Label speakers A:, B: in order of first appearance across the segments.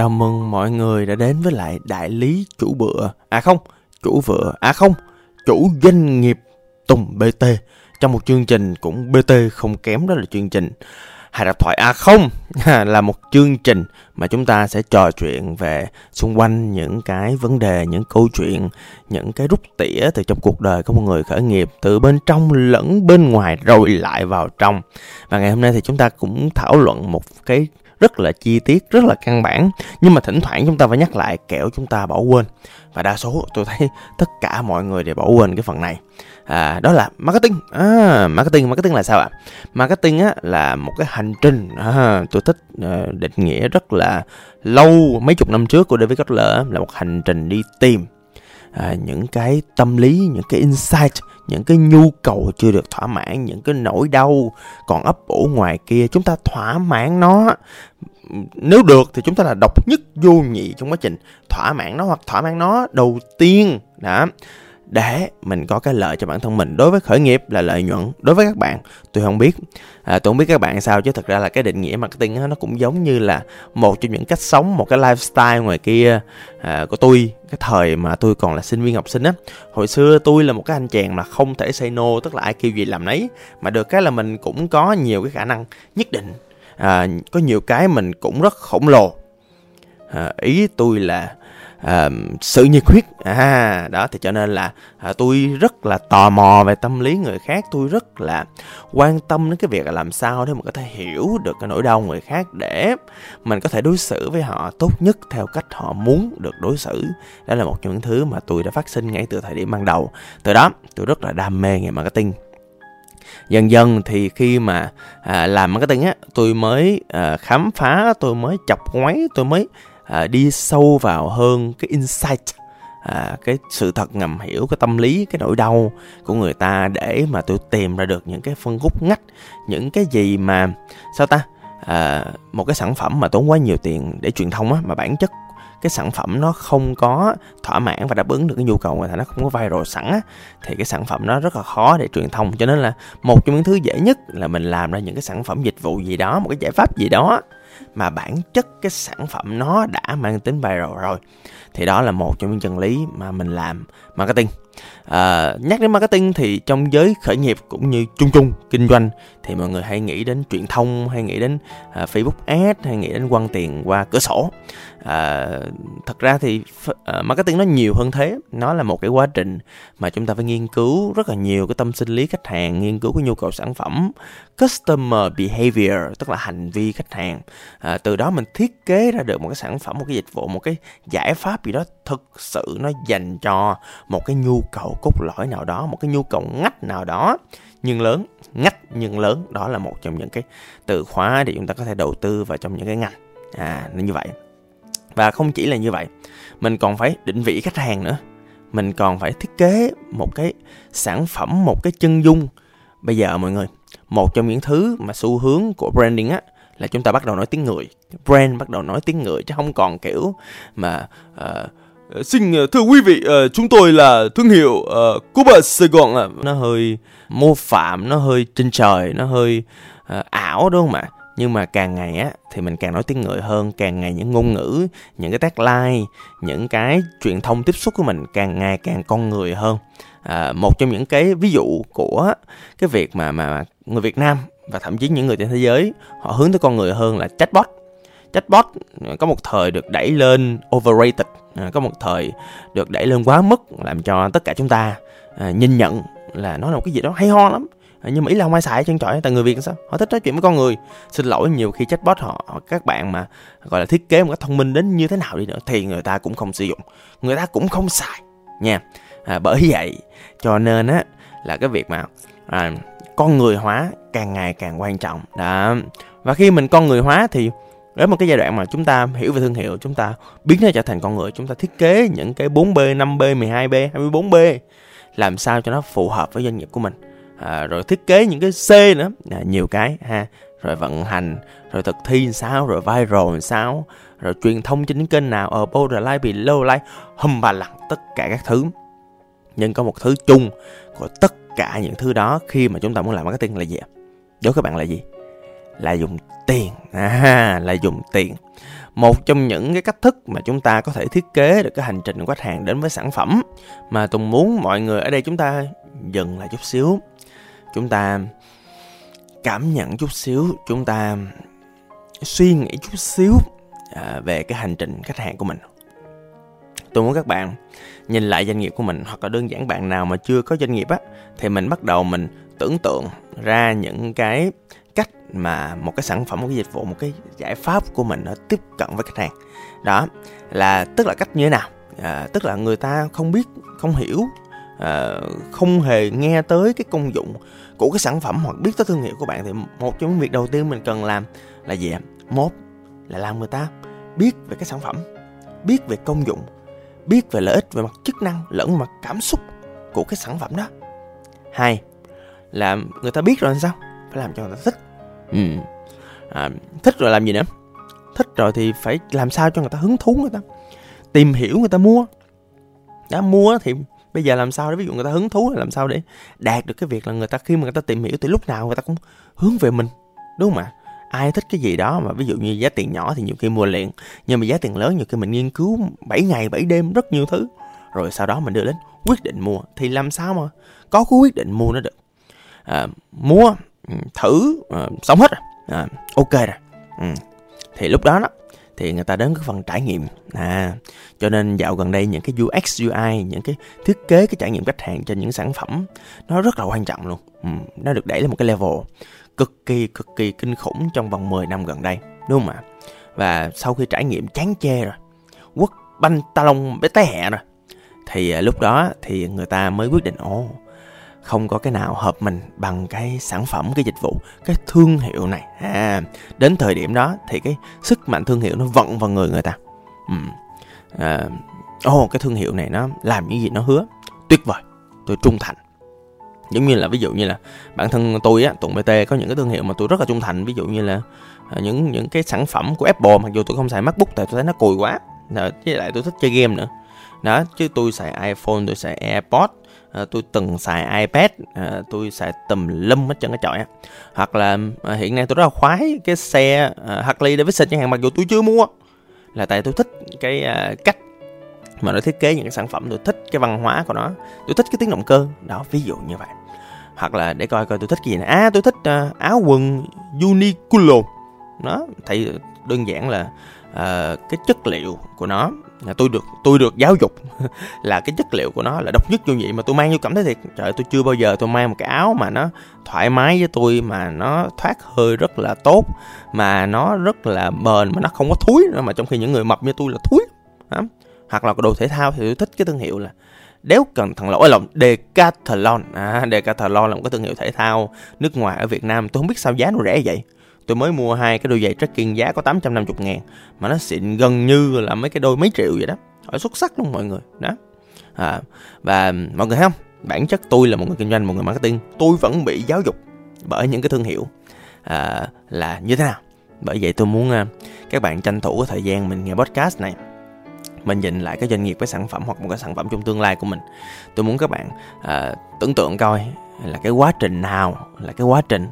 A: Chào mừng mọi người đã đến với lại đại lý chủ bữa À không, chủ vựa. À không, chủ doanh nghiệp Tùng BT Trong một chương trình cũng BT không kém đó là chương trình Hài độc thoại. À không, là một chương trình mà chúng ta sẽ trò chuyện về xung quanh những cái vấn đề, những câu chuyện, những cái rút tỉa từ trong cuộc đời của một người khởi nghiệp từ bên trong lẫn bên ngoài rồi lại vào trong. Và ngày hôm nay thì chúng ta cũng thảo luận một cái rất là chi tiết, rất là căn bản nhưng mà thỉnh thoảng chúng ta phải nhắc lại kẻo chúng ta bỏ quên. Và đa số tôi thấy tất cả mọi người đều bỏ quên cái phần này. À, đó là marketing. À, marketing, marketing là sao ạ? Marketing á là một cái hành trình. À, tôi thích ờ, định nghĩa rất là lâu mấy chục năm trước của David Kotler là một hành trình đi tìm à, những cái tâm lý, những cái insight những cái nhu cầu chưa được thỏa mãn, những cái nỗi đau còn ấp ủ ngoài kia, chúng ta thỏa mãn nó. Nếu được thì chúng ta là độc nhất vô nhị trong quá trình thỏa mãn nó hoặc thỏa mãn nó đầu tiên. Đã để mình có cái lợi cho bản thân mình. Đối với khởi nghiệp là lợi nhuận. Đối với các bạn tôi không biết. À, tôi không biết các bạn sao chứ thật ra là cái định nghĩa marketing đó, nó cũng giống như là một trong những cách sống một cái lifestyle ngoài kia à, của tôi cái thời mà tôi còn là sinh viên học sinh á. Hồi xưa tôi là một cái anh chàng mà không thể say no tức là ai kêu gì làm nấy. Mà được cái là mình cũng có nhiều cái khả năng nhất định. À, có nhiều cái mình cũng rất khổng lồ. À, ý tôi là à, sự nhiệt huyết. À đó thì cho nên là à, tôi rất là tò mò về tâm lý người khác. Tôi rất là quan tâm đến cái việc là làm sao để mình có thể hiểu được cái nỗi đau người khác để mình có thể đối xử với họ tốt nhất theo cách họ muốn được đối xử. Đó là một trong những thứ mà tôi đã phát sinh ngay từ thời điểm ban đầu. Từ đó tôi rất là đam mê nghề marketing. Dần dần thì khi mà à, làm marketing á tôi mới à, khám phá tôi mới chọc ngoáy tôi mới à, đi sâu vào hơn cái insight à, cái sự thật ngầm hiểu cái tâm lý cái nỗi đau của người ta để mà tôi tìm ra được những cái phân khúc ngách những cái gì mà sao ta à, một cái sản phẩm mà tốn quá nhiều tiền để truyền thông á mà bản chất cái sản phẩm nó không có thỏa mãn và đáp ứng được cái nhu cầu người ta nó không có viral sẵn á thì cái sản phẩm nó rất là khó để truyền thông. Cho nên là một trong những thứ dễ nhất là mình làm ra những cái sản phẩm dịch vụ gì đó một cái giải pháp gì đó mà bản chất cái sản phẩm nó đã mang tính viral rồi. Thì đó là một trong những chân lý mà mình làm marketing. À, nhắc đến marketing thì trong giới khởi nghiệp cũng như chung chung kinh doanh thì mọi người hay nghĩ đến truyền thông hay nghĩ đến uh, facebook Ads, hay nghĩ đến quăng tiền qua cửa sổ. À, thật ra thì uh, marketing nó nhiều hơn thế. Nó là một cái quá trình mà chúng ta phải nghiên cứu rất là nhiều cái tâm sinh lý khách hàng nghiên cứu cái nhu cầu sản phẩm customer behavior tức là hành vi khách hàng. À, từ đó mình thiết kế ra được một cái sản phẩm một cái dịch vụ một cái giải pháp gì đó thực sự nó dành cho một cái nhu cầu cốt lõi nào đó một cái nhu cầu ngách nào đó nhưng lớn ngách nhưng lớn. Đó là một trong những cái từ khóa để chúng ta có thể đầu tư vào trong những cái ngành. À nên như vậy. Và không chỉ là như vậy mình còn phải định vị khách hàng nữa. Mình còn phải thiết kế một cái sản phẩm một cái chân dung. Bây giờ mọi người một trong những thứ mà xu hướng của branding á là chúng ta bắt đầu nói tiếng người. Brand bắt đầu nói tiếng người chứ không còn kiểu mà uh, Ờ, xin ờ, thưa quý vị uh, chúng tôi là thương hiệu uh, Cuba Sài Gòn à. nó hơi mô phạm nó hơi trên trời nó hơi uh, ảo đúng không ạ? Nhưng mà càng ngày á thì mình càng nói tiếng người hơn càng ngày những ngôn ngữ những cái tagline những cái truyền thông tiếp xúc của mình càng ngày càng con người hơn. À, một trong những cái ví dụ của cái việc mà mà người Việt Nam và thậm chí những người trên thế giới họ hướng tới con người hơn là chatbot chatbot có một thời được đẩy lên overrated à, có một thời được đẩy lên quá mức làm cho tất cả chúng ta à, nhìn nhận là nó là một cái gì đó hay ho lắm. À, nhưng mà ý là không ai xài chân trọi tại người việt sao? Họ thích nói chuyện với con người. Xin lỗi nhiều khi chatbot họ, họ các bạn mà gọi là thiết kế một cách thông minh đến như thế nào đi nữa thì người ta cũng không sử dụng. Người ta cũng không xài nha. À, bởi vậy cho nên á là cái việc mà à, con người hóa càng ngày càng quan trọng. Đó. Và khi mình con người hóa thì đến một cái giai đoạn mà chúng ta hiểu về thương hiệu chúng ta biến nó trở thành con người chúng ta thiết kế những cái 4B 5B 12B 24B làm sao cho nó phù hợp với doanh nghiệp của mình. À, rồi thiết kế những cái C nữa. À, nhiều cái ha. Rồi vận hành rồi thực thi làm sao rồi viral làm sao rồi truyền thông trên những kênh nào ở borderline below like hum bà lặng tất cả các thứ. Nhưng có một thứ chung của tất cả những thứ đó khi mà chúng ta muốn làm marketing là gì đối với các bạn là gì? Là dùng tiền. À, là dùng tiền. Một trong những cái cách thức mà chúng ta có thể thiết kế được cái hành trình của khách hàng đến với sản phẩm mà tùng muốn mọi người ở đây chúng ta dừng lại chút xíu. Chúng ta cảm nhận chút xíu chúng ta suy nghĩ chút xíu à, về cái hành trình khách hàng của mình. Tôi muốn các bạn nhìn lại doanh nghiệp của mình hoặc là đơn giản bạn nào mà chưa có doanh nghiệp á thì mình bắt đầu mình tưởng tượng ra những cái mà một cái sản phẩm một cái dịch vụ một cái giải pháp của mình nó tiếp cận với khách hàng. Đó là tức là cách như thế nào? À, tức là người ta không biết không hiểu à, không hề nghe tới cái công dụng của cái sản phẩm hoặc biết tới thương hiệu của bạn. Thì một trong những việc đầu tiên mình cần làm là gì một là làm người ta biết về cái sản phẩm biết về công dụng biết về lợi ích về mặt chức năng lẫn mặt cảm xúc của cái sản phẩm đó. Hai là người ta biết rồi sao? Phải làm cho người ta thích ừ. à, thích rồi làm gì nữa? Thích rồi thì phải làm sao cho người ta hứng thú người ta? Tìm hiểu người ta mua. Đã mua thì bây giờ làm sao để ví dụ người ta hứng thú là làm sao để đạt được cái việc là người ta khi mà người ta tìm hiểu thì lúc nào người ta cũng hướng về mình đúng không ạ? Ai thích cái gì đó mà ví dụ như giá tiền nhỏ thì nhiều khi mua liền nhưng mà giá tiền lớn nhiều khi mình nghiên cứu 7 ngày 7 đêm rất nhiều thứ. Rồi sau đó mình đưa đến quyết định mua. Thì làm sao mà có cái quyết định mua nó được? À, mua thử uh, sống hết rồi. À, ok rồi. Ừ. thì lúc đó đó thì người ta đến cái phần trải nghiệm. À cho nên dạo gần đây những cái UX UI những cái thiết kế cái trải nghiệm khách hàng trên những sản phẩm nó rất là quan trọng luôn. Ừ, nó được đẩy lên một cái level cực kỳ cực kỳ kinh khủng trong vòng 10 năm gần đây đúng không ạ? Và sau khi trải nghiệm chán chê rồi quất banh ta lông bé té hẹ rồi thì à, lúc đó thì người ta mới quyết định ồ không có cái nào hợp mình bằng cái sản phẩm cái dịch vụ cái thương hiệu này. À đến thời điểm đó thì cái sức mạnh thương hiệu nó vận vào người người ta. Ừ. à, oh, cái thương hiệu này nó làm những gì nó hứa. Tuyệt vời tôi trung thành. Giống như là ví dụ như là bản thân tôi á tụng bt có những cái thương hiệu mà tôi rất là trung thành. Ví dụ như là à, những những cái sản phẩm của apple mặc dù tôi không xài macbook tại tôi thấy nó cùi quá với lại tôi thích chơi game nữa. Đó chứ tôi xài iphone tôi xài airpods à, tôi từng xài ipad à, tôi xài tùm lum hết trơn cái chọi á. Hoặc là à, hiện nay tôi rất là khoái cái xe à, Harley Davidson chẳng hạn mặc dù tôi chưa mua là tại tôi thích cái à, cách mà nó thiết kế những cái sản phẩm tôi thích cái văn hóa của nó tôi thích cái tiếng động cơ. Đó ví dụ như vậy. Hoặc là để coi coi tôi thích cái gì này à tôi thích uh, áo quần Uniqlo. Đó thì đơn giản là uh, cái chất liệu của nó là tôi được tôi được giáo dục. Là cái chất liệu của nó là độc nhất vô nhị mà tôi mang vô cảm thấy thiệt. Trời tôi chưa bao giờ tôi mang một cái áo mà nó thoải mái với tôi, mà nó thoát hơi rất là tốt, mà nó rất là bền, mà nó không có thúi nữa. Mà trong khi những người mập như tôi là thúi đó. hoặc là đồ thể thao thì tôi thích cái thương hiệu là đéo cần thằng lỗi lòng. Decathlon. À Decathlon là một cái thương hiệu thể thao nước ngoài ở Việt Nam. Tôi không biết sao giá nó rẻ vậy tôi mới mua hai cái đôi giày trekking giá có 850 ngàn mà nó xịn gần như là mấy cái đôi mấy triệu vậy đó. Hỏi xuất sắc luôn mọi người đó. À, và mọi người thấy không? Bản chất tôi là một người kinh doanh một người marketing. Tôi vẫn bị giáo dục bởi những cái thương hiệu à, là như thế nào. Bởi vậy tôi muốn à, các bạn tranh thủ cái thời gian mình nghe podcast này mình nhìn lại cái doanh nghiệp cái sản phẩm hoặc một cái sản phẩm trong tương lai của mình. Tôi muốn các bạn à, tưởng tượng coi là cái quá trình nào là cái quá trình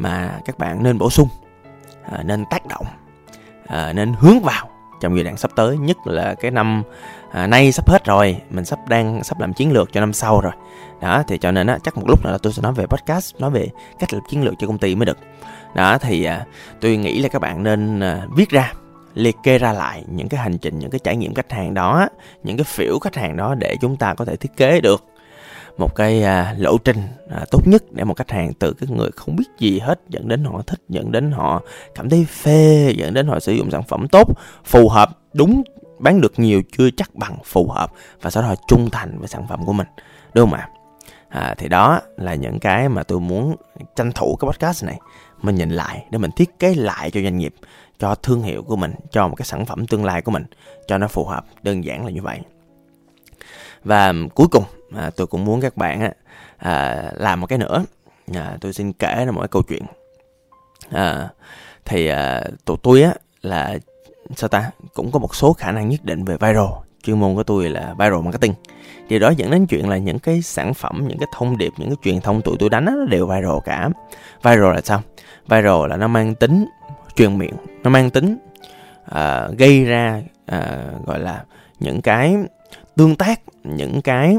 A: mà các bạn nên bổ sung à, nên tác động à, nên hướng vào trong giai đoạn sắp tới nhất là cái năm à, nay sắp hết rồi mình sắp đang sắp làm chiến lược cho năm sau rồi. Đó thì cho nên á chắc một lúc nào là tôi sẽ nói về podcast nói về cách lập chiến lược cho công ty mới được. Đó thì à, tôi nghĩ là các bạn nên à, viết ra liệt kê ra lại những cái hành trình những cái trải nghiệm khách hàng đó những cái phiểu khách hàng đó để chúng ta có thể thiết kế được một cái à, lộ trình à, tốt nhất để một khách hàng từ cái người không biết gì hết dẫn đến họ thích dẫn đến họ cảm thấy phê dẫn đến họ sử dụng sản phẩm tốt phù hợp đúng bán được nhiều chưa chắc bằng phù hợp và sau đó họ trung thành với sản phẩm của mình đúng không ạ? À, thì đó là những cái mà tôi muốn tranh thủ cái podcast này mình nhìn lại để mình thiết kế lại cho doanh nghiệp cho thương hiệu của mình cho một cái sản phẩm tương lai của mình cho nó phù hợp đơn giản là như vậy. Và cuối cùng à, tôi cũng muốn các bạn á, à, làm một cái nữa. À, tôi xin kể ra một cái câu chuyện. À, thì à, tụi tôi á là sao ta cũng có một số khả năng nhất định về viral. Chuyên môn của tôi là viral marketing. Điều đó dẫn đến chuyện là những cái sản phẩm những cái thông điệp những cái truyền thông tụi tôi đánh đó, nó đều viral cả. Viral là sao? Viral là nó mang tính truyền miệng nó mang tính uh, gây ra uh, gọi là những cái tương tác những cái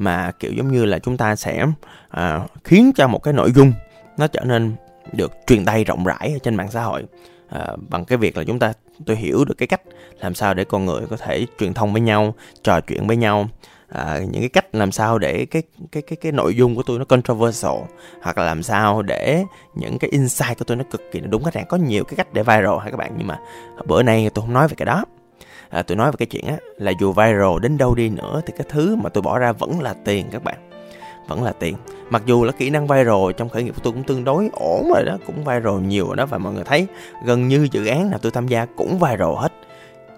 A: mà kiểu giống như là chúng ta sẽ à, khiến cho một cái nội dung nó trở nên được truyền tay rộng rãi ở trên mạng xã hội. À, bằng cái việc là chúng ta tôi hiểu được cái cách làm sao để con người có thể truyền thông với nhau trò chuyện với nhau. À, những cái cách làm sao để cái cái cái cái nội dung của tôi nó controversial hoặc là làm sao để những cái insight của tôi nó cực kỳ đúng khách hàng. Có nhiều cái cách để viral hả các bạn? Nhưng mà bữa nay tôi không nói về cái đó à, tôi nói về cái chuyện á là dù viral đến đâu đi nữa thì cái thứ mà tôi bỏ ra vẫn là tiền các bạn. Vẫn là tiền. Mặc dù là kỹ năng viral trong khởi nghiệp của tôi cũng tương đối ổn rồi đó cũng viral nhiều rồi đó và mọi người thấy gần như dự án nào tôi tham gia cũng viral hết.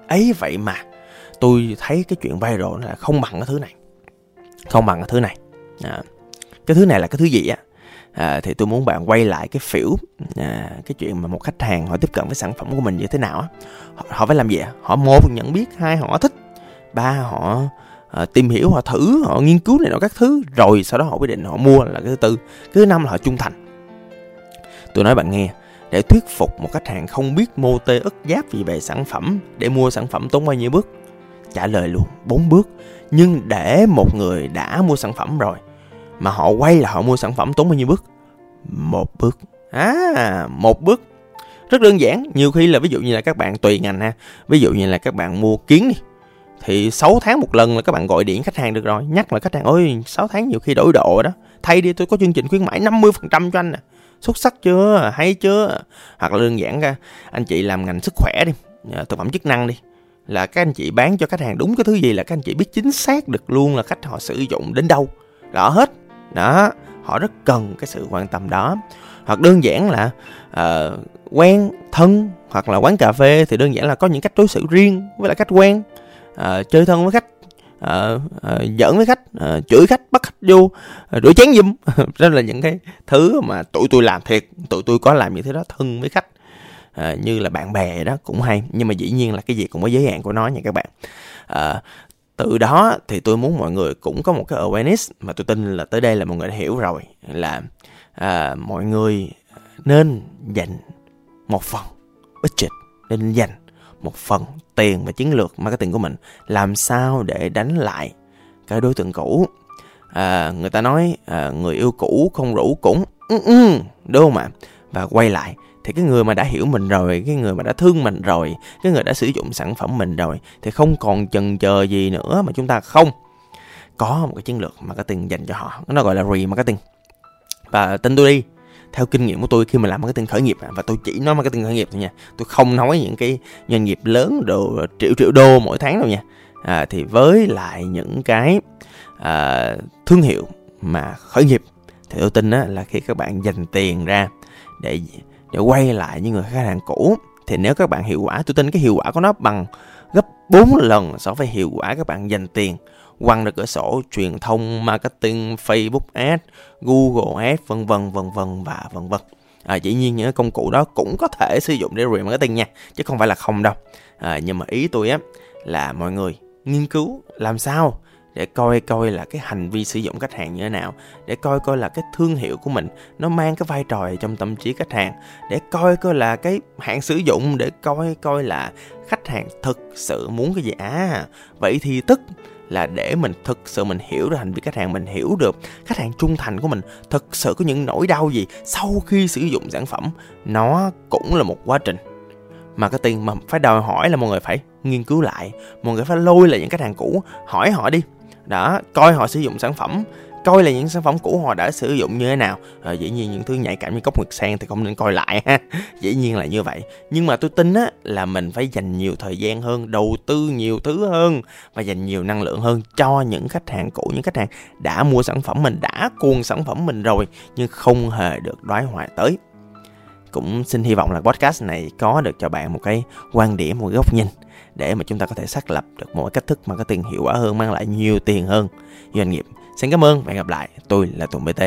A: Ấy vậy mà tôi thấy cái chuyện viral là không bằng cái thứ này. Không bằng cái thứ này. À, cái thứ này là cái thứ gì á? À, thì tôi muốn bạn quay lại cái phiểu à, cái chuyện mà một khách hàng họ tiếp cận với sản phẩm của mình như thế nào á. Họ, họ phải làm gì ạ? Họ một nhận biết hai họ thích. Ba họ à, tìm hiểu họ thử họ nghiên cứu này nọ các thứ rồi sau đó họ quyết định họ mua là cái thứ tư. Cái thứ năm là họ trung thành. Tôi nói bạn nghe để thuyết phục một khách hàng không biết mô tê ức giáp gì về sản phẩm để mua sản phẩm tốn bao nhiêu bước? Trả lời luôn bốn bước. Nhưng để một người đã mua sản phẩm rồi mà họ quay là họ mua sản phẩm tốn bao nhiêu bước? Một bước. À một bước. Rất đơn giản, nhiều khi là ví dụ như là các bạn tùy ngành ha. Ví dụ như là các bạn mua kiến đi. Thì 6 tháng một lần là các bạn gọi điện khách hàng được rồi. Nhắc là khách hàng ơi 6 tháng nhiều khi đổi độ đó. Thay đi, tôi có chương trình khuyến mãi 50% cho anh nè. Xuất sắc chưa? Hay chưa? Hoặc là đơn giản ra, anh chị làm ngành sức khỏe đi. Ờ, thực phẩm chức năng đi. Là các anh chị bán cho khách hàng đúng cái thứ gì là các anh chị biết chính xác được luôn là khách họ sử dụng đến đâu. Rõ hết đó họ rất cần cái sự quan tâm đó. Hoặc đơn giản là uh, quen thân hoặc là quán cà phê thì đơn giản là có những cách đối xử riêng với lại cách quen. Uh, chơi thân với khách uh, uh, giỡn với khách uh, chửi khách bắt khách vô uh, rửa chén giùm. Đó là những cái thứ mà tụi tôi làm thiệt tụi tôi có làm những thứ đó thân với khách. Uh, như là bạn bè đó cũng hay nhưng mà dĩ nhiên là cái gì cũng có giới hạn của nó nha các bạn. Uh, từ đó thì tôi muốn mọi người cũng có một cái awareness mà tôi tin là tới đây là mọi người đã hiểu rồi là à, mọi người nên dành một phần budget nên dành một phần tiền và chiến lược marketing của mình. Làm sao để đánh lại cái đối tượng cũ? À, người ta nói à, người yêu cũ không rủ cũng ừ, ừ, đúng không ạ? Và quay lại thì cái người mà đã hiểu mình rồi cái người mà đã thương mình rồi cái người đã sử dụng sản phẩm mình rồi thì không còn chần chờ gì nữa mà chúng ta không có một cái chiến lược marketing dành cho họ. Nó gọi là remarketing. Và tin tôi đi. Theo kinh nghiệm của tôi khi mà làm marketing khởi nghiệp và tôi chỉ nói marketing khởi nghiệp thôi nha tôi không nói những cái doanh nghiệp lớn đồ triệu triệu đô mỗi tháng đâu nha. À, thì với lại những cái à, thương hiệu mà khởi nghiệp thì tôi tin á, là khi các bạn dành tiền ra để để quay lại những người khách hàng cũ. Thì nếu các bạn hiệu quả tôi tin cái hiệu quả của nó bằng gấp 4 lần so với hiệu quả các bạn dành tiền. Quăng ra cửa sổ truyền thông marketing Facebook Ads, Google Ads vân vân vân vân và vân vân. À, dĩ nhiên những công cụ đó cũng có thể sử dụng để remarketing nha chứ không phải là không đâu. À, nhưng mà ý tôi á là mọi người nghiên cứu làm sao để coi coi là cái hành vi sử dụng khách hàng như thế nào, để coi coi là cái thương hiệu của mình nó mang cái vai trò trong tâm trí khách hàng, để coi coi là cái hạn sử dụng, để coi coi là khách hàng thực sự muốn cái gì. À vậy thì tức là để mình thực sự mình hiểu được hành vi khách hàng, mình hiểu được khách hàng trung thành của mình thực sự có những nỗi đau gì sau khi sử dụng sản phẩm, nó cũng là một quá trình. Marketing mà phải đòi hỏi là mọi người phải nghiên cứu lại, mọi người phải lôi lại những khách hàng cũ, hỏi họ đi đó coi họ sử dụng sản phẩm. Coi là những sản phẩm cũ họ đã sử dụng như thế nào. À, dĩ nhiên những thứ nhạy cảm như cốc nguyệt sen thì không nên coi lại ha. Dĩ nhiên là như vậy. Nhưng mà tôi tin á là mình phải dành nhiều thời gian hơn đầu tư nhiều thứ hơn và dành nhiều năng lượng hơn cho những khách hàng cũ những khách hàng đã mua sản phẩm mình đã cuồng sản phẩm mình rồi nhưng không hề được đoái hoài tới. Cũng xin hy vọng là podcast này có được cho bạn một cái quan điểm một cái góc nhìn để mà chúng ta có thể xác lập được một cách thức marketing hiệu quả hơn, mang lại nhiều tiền hơn. Doanh nghiệp, xin cảm ơn và hẹn gặp lại. Tôi là tùng bt